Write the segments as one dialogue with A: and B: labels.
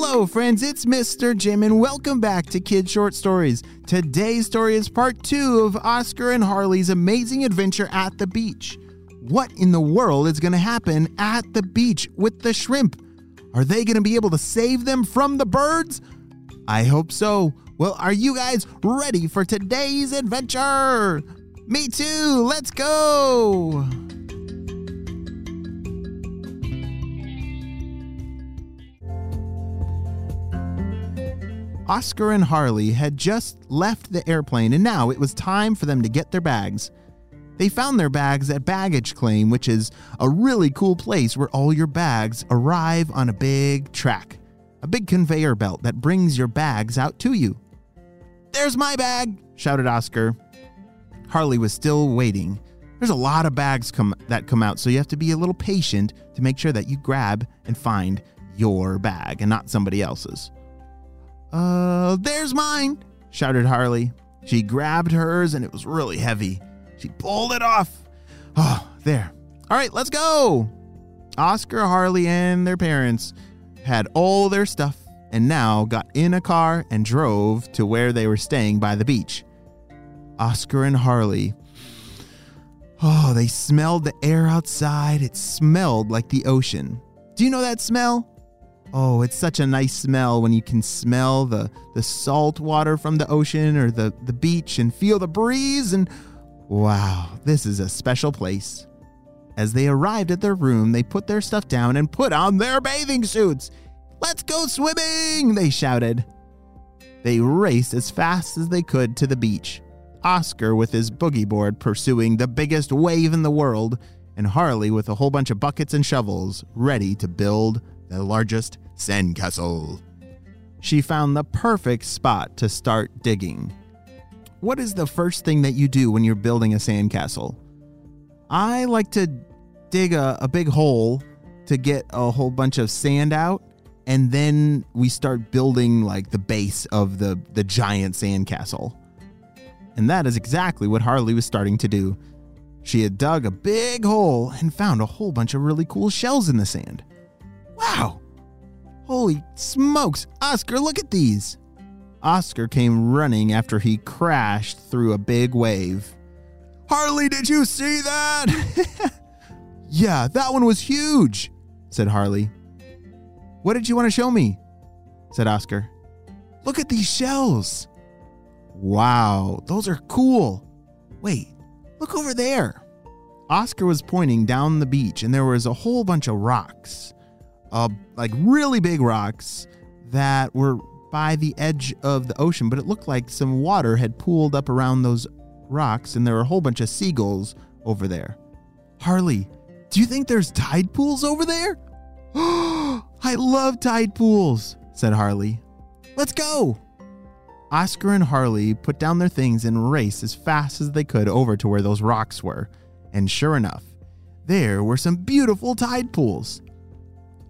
A: Hello, friends, it's Mr. Jim, and welcome back to Kid Short Stories. Today's story is part two of Oskar and Harley's amazing adventure at the beach. What in the world is going to happen at the beach with the shrimp? Are they going to be able to save them from the birds? I hope so. Well, are you guys ready for today's adventure? Me too. Let's go. Oskar and Harley had just left the airplane and now it was time for them to get their bags. They found their bags at baggage claim, which is a really cool place where all your bags arrive on a big track, a big conveyor belt that brings your bags out to you. There's my bag, shouted Oskar. Harley was still waiting. There's a lot of bags come, that come out, so you have to be a little patient to make sure that you grab and find your bag and not somebody else's. Uh, there's mine, shouted Harley. She grabbed hers and it was really heavy. She pulled it off. Oh, there. All right, let's go. Oskar, Harley, and their parents had all their stuff and now got in a car and drove to where they were staying by the beach. Oskar and Harley. Oh, they smelled the air outside. It smelled like the ocean. Do you know that smell? Oh, it's such a nice smell when you can smell the, the salt water from the ocean or the, the beach and feel the breeze. And wow, this is a special place. As they arrived at their room, they put their stuff down and put on their bathing suits. Let's go swimming, they shouted. They raced as fast as they could to the beach. Oskar with his boogie board pursuing the biggest wave in the world, and Harley with a whole bunch of buckets and shovels ready to build the largest sandcastle. She found the perfect spot to start digging. What is the first thing that you do when you're building a sandcastle? I like to dig a, a big hole to get a whole bunch of sand out, and then we start building like the base of the, the giant sandcastle. And that is exactly what Harley was starting to do. She had dug a big hole and found a whole bunch of really cool shells in the sand. Wow! Holy smokes! Oskar, look at these! Oskar came running after he crashed through a big wave. Harley, did you see that? yeah, that one was huge, said Harley. What did you want to show me? said Oskar. Look at these shells. Wow, those are cool. Wait, look over there. Oskar was pointing down the beach, and there was a whole bunch of rocks uh, like really big rocks that were by the edge of the ocean, but it looked like some water had pooled up around those rocks, and there were a whole bunch of seagulls over there. Harley, do you think there's tide pools over there? I love tide pools, said Harley. Let's go. Oskar and Harley put down their things and raced as fast as they could over to where those rocks were. And sure enough, there were some beautiful tide pools.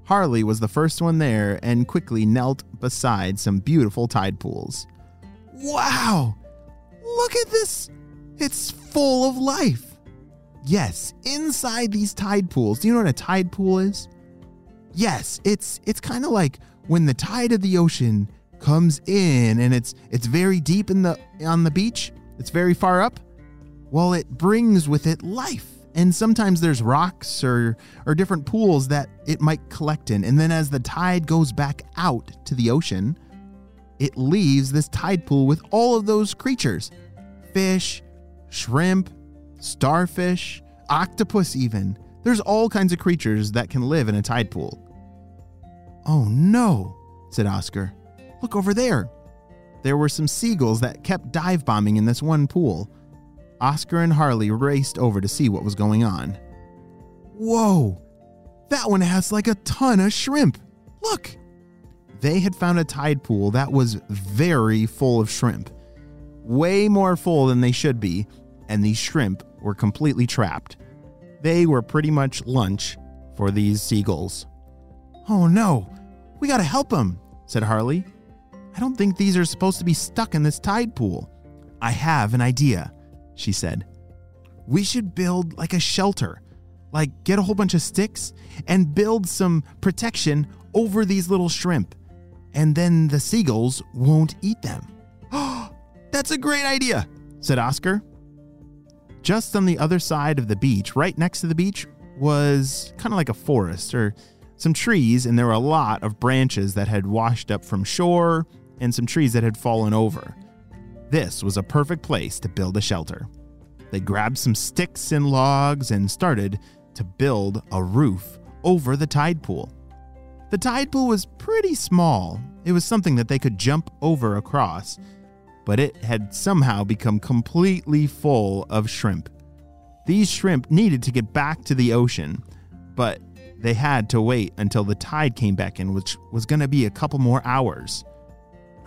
A: Harley was the first one there and quickly knelt beside some beautiful tide pools. Wow! Look at this! It's full of life! Yes, inside these tide pools. Do you know what a tide pool is? Yes, it's it's kind of like when the tide of the ocean comes in and it's it's very deep in the on the beach. It's very far up. Well, it brings with it life and sometimes there's rocks or or different pools that it might collect in. And then as the tide goes back out to the ocean it leaves this tide pool with all of those creatures. Fish shrimp starfish octopus even. There's all kinds of creatures that can live in a tide pool. Oh no said oskar. Look over there. There were some seagulls that kept dive bombing in this one pool Oskar and Harley raced over to see what was going on. Whoa! That one has like a ton of shrimp! Look! They had found a tide pool that was very full of shrimp. Way more full than they should be, and these shrimp were completely trapped. They were pretty much lunch for these seagulls. Oh no! We gotta help them, said Harley. I don't think these are supposed to be stuck in this tide pool. I have an idea she said. We should build like a shelter, like get a whole bunch of sticks and build some protection over these little shrimp. and then the seagulls won't eat them. That's a great idea, said Oskar. Just on the other side of the beach, right next to the beach, was kind of like a forest or some trees, and there were a lot of branches that had washed up from shore and some trees that had fallen over. This was a perfect place to build a shelter. They grabbed some sticks and logs and started to build a roof over the tide pool. The tide pool was pretty small. It was something that they could jump over across, but it had somehow become completely full of shrimp. These shrimp needed to get back to the ocean, but they had to wait until the tide came back in, which was going to be a couple more hours.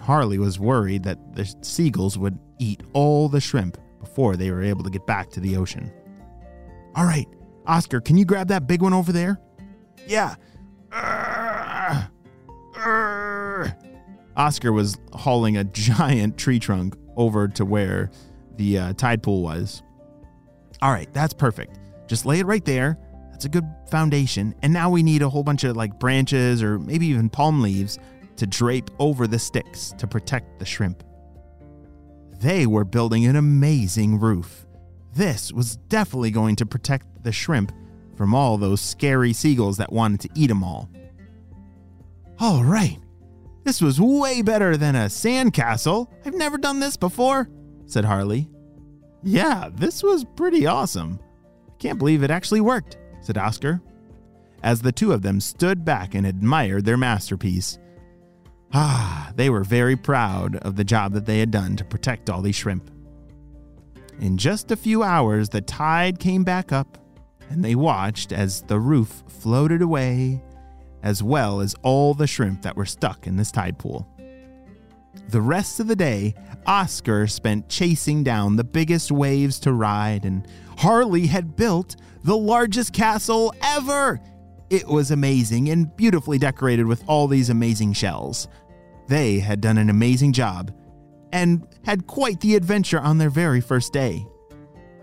A: Harley was worried that the seagulls would eat all the shrimp before they were able to get back to the ocean. All right, Oskar, can you grab that big one over there? Yeah. Oskar was hauling a giant tree trunk over to where the uh, tide pool was. All right, that's perfect. Just lay it right there. That's a good foundation. And now we need a whole bunch of like branches or maybe even palm leaves to drape over the sticks to protect the shrimp. They were building an amazing roof. This was definitely going to protect the shrimp from all those scary seagulls that wanted to eat them all. All right, this was way better than a sandcastle. I've never done this before, said Harley. Yeah, this was pretty awesome. I can't believe it actually worked, said Oskar, as the two of them stood back and admired their masterpiece. Ah, they were very proud of the job that they had done to protect all these shrimp. In just a few hours, the tide came back up, and they watched as the roof floated away, as well as all the shrimp that were stuck in this tide pool. The rest of the day, Oskar spent chasing down the biggest waves to ride, and Harley had built the largest castle ever. It was amazing and beautifully decorated with all these amazing shells. They had done an amazing job and had quite the adventure on their very first day.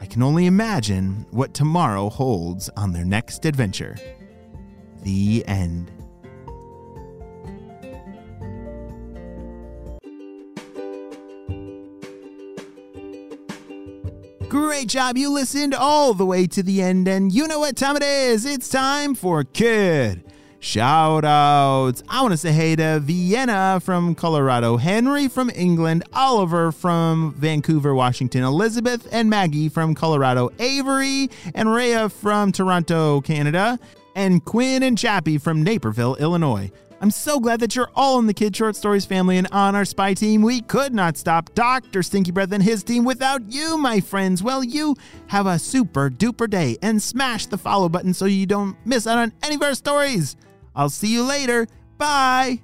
A: I can only imagine what tomorrow holds on their next adventure. The end. Great job. You listened all the way to the end, and you know what time it is. It's time for Kid Shout outs. I want to say hey to Vienna from Colorado, Henry from England, Oliver from Vancouver, Washington, Elizabeth and Maggie from Colorado, Avery and Rhea from Toronto, Canada, and Quinn and Chappie from Naperville, Illinois. I'm so glad that you're all in the Kid Short Stories family and on our spy team. We could not stop Dr. Stinky Breath and his team without you, my friends. Well, you have a super duper day and smash the follow button so you don't miss out on any of our stories. I'll see you later. Bye.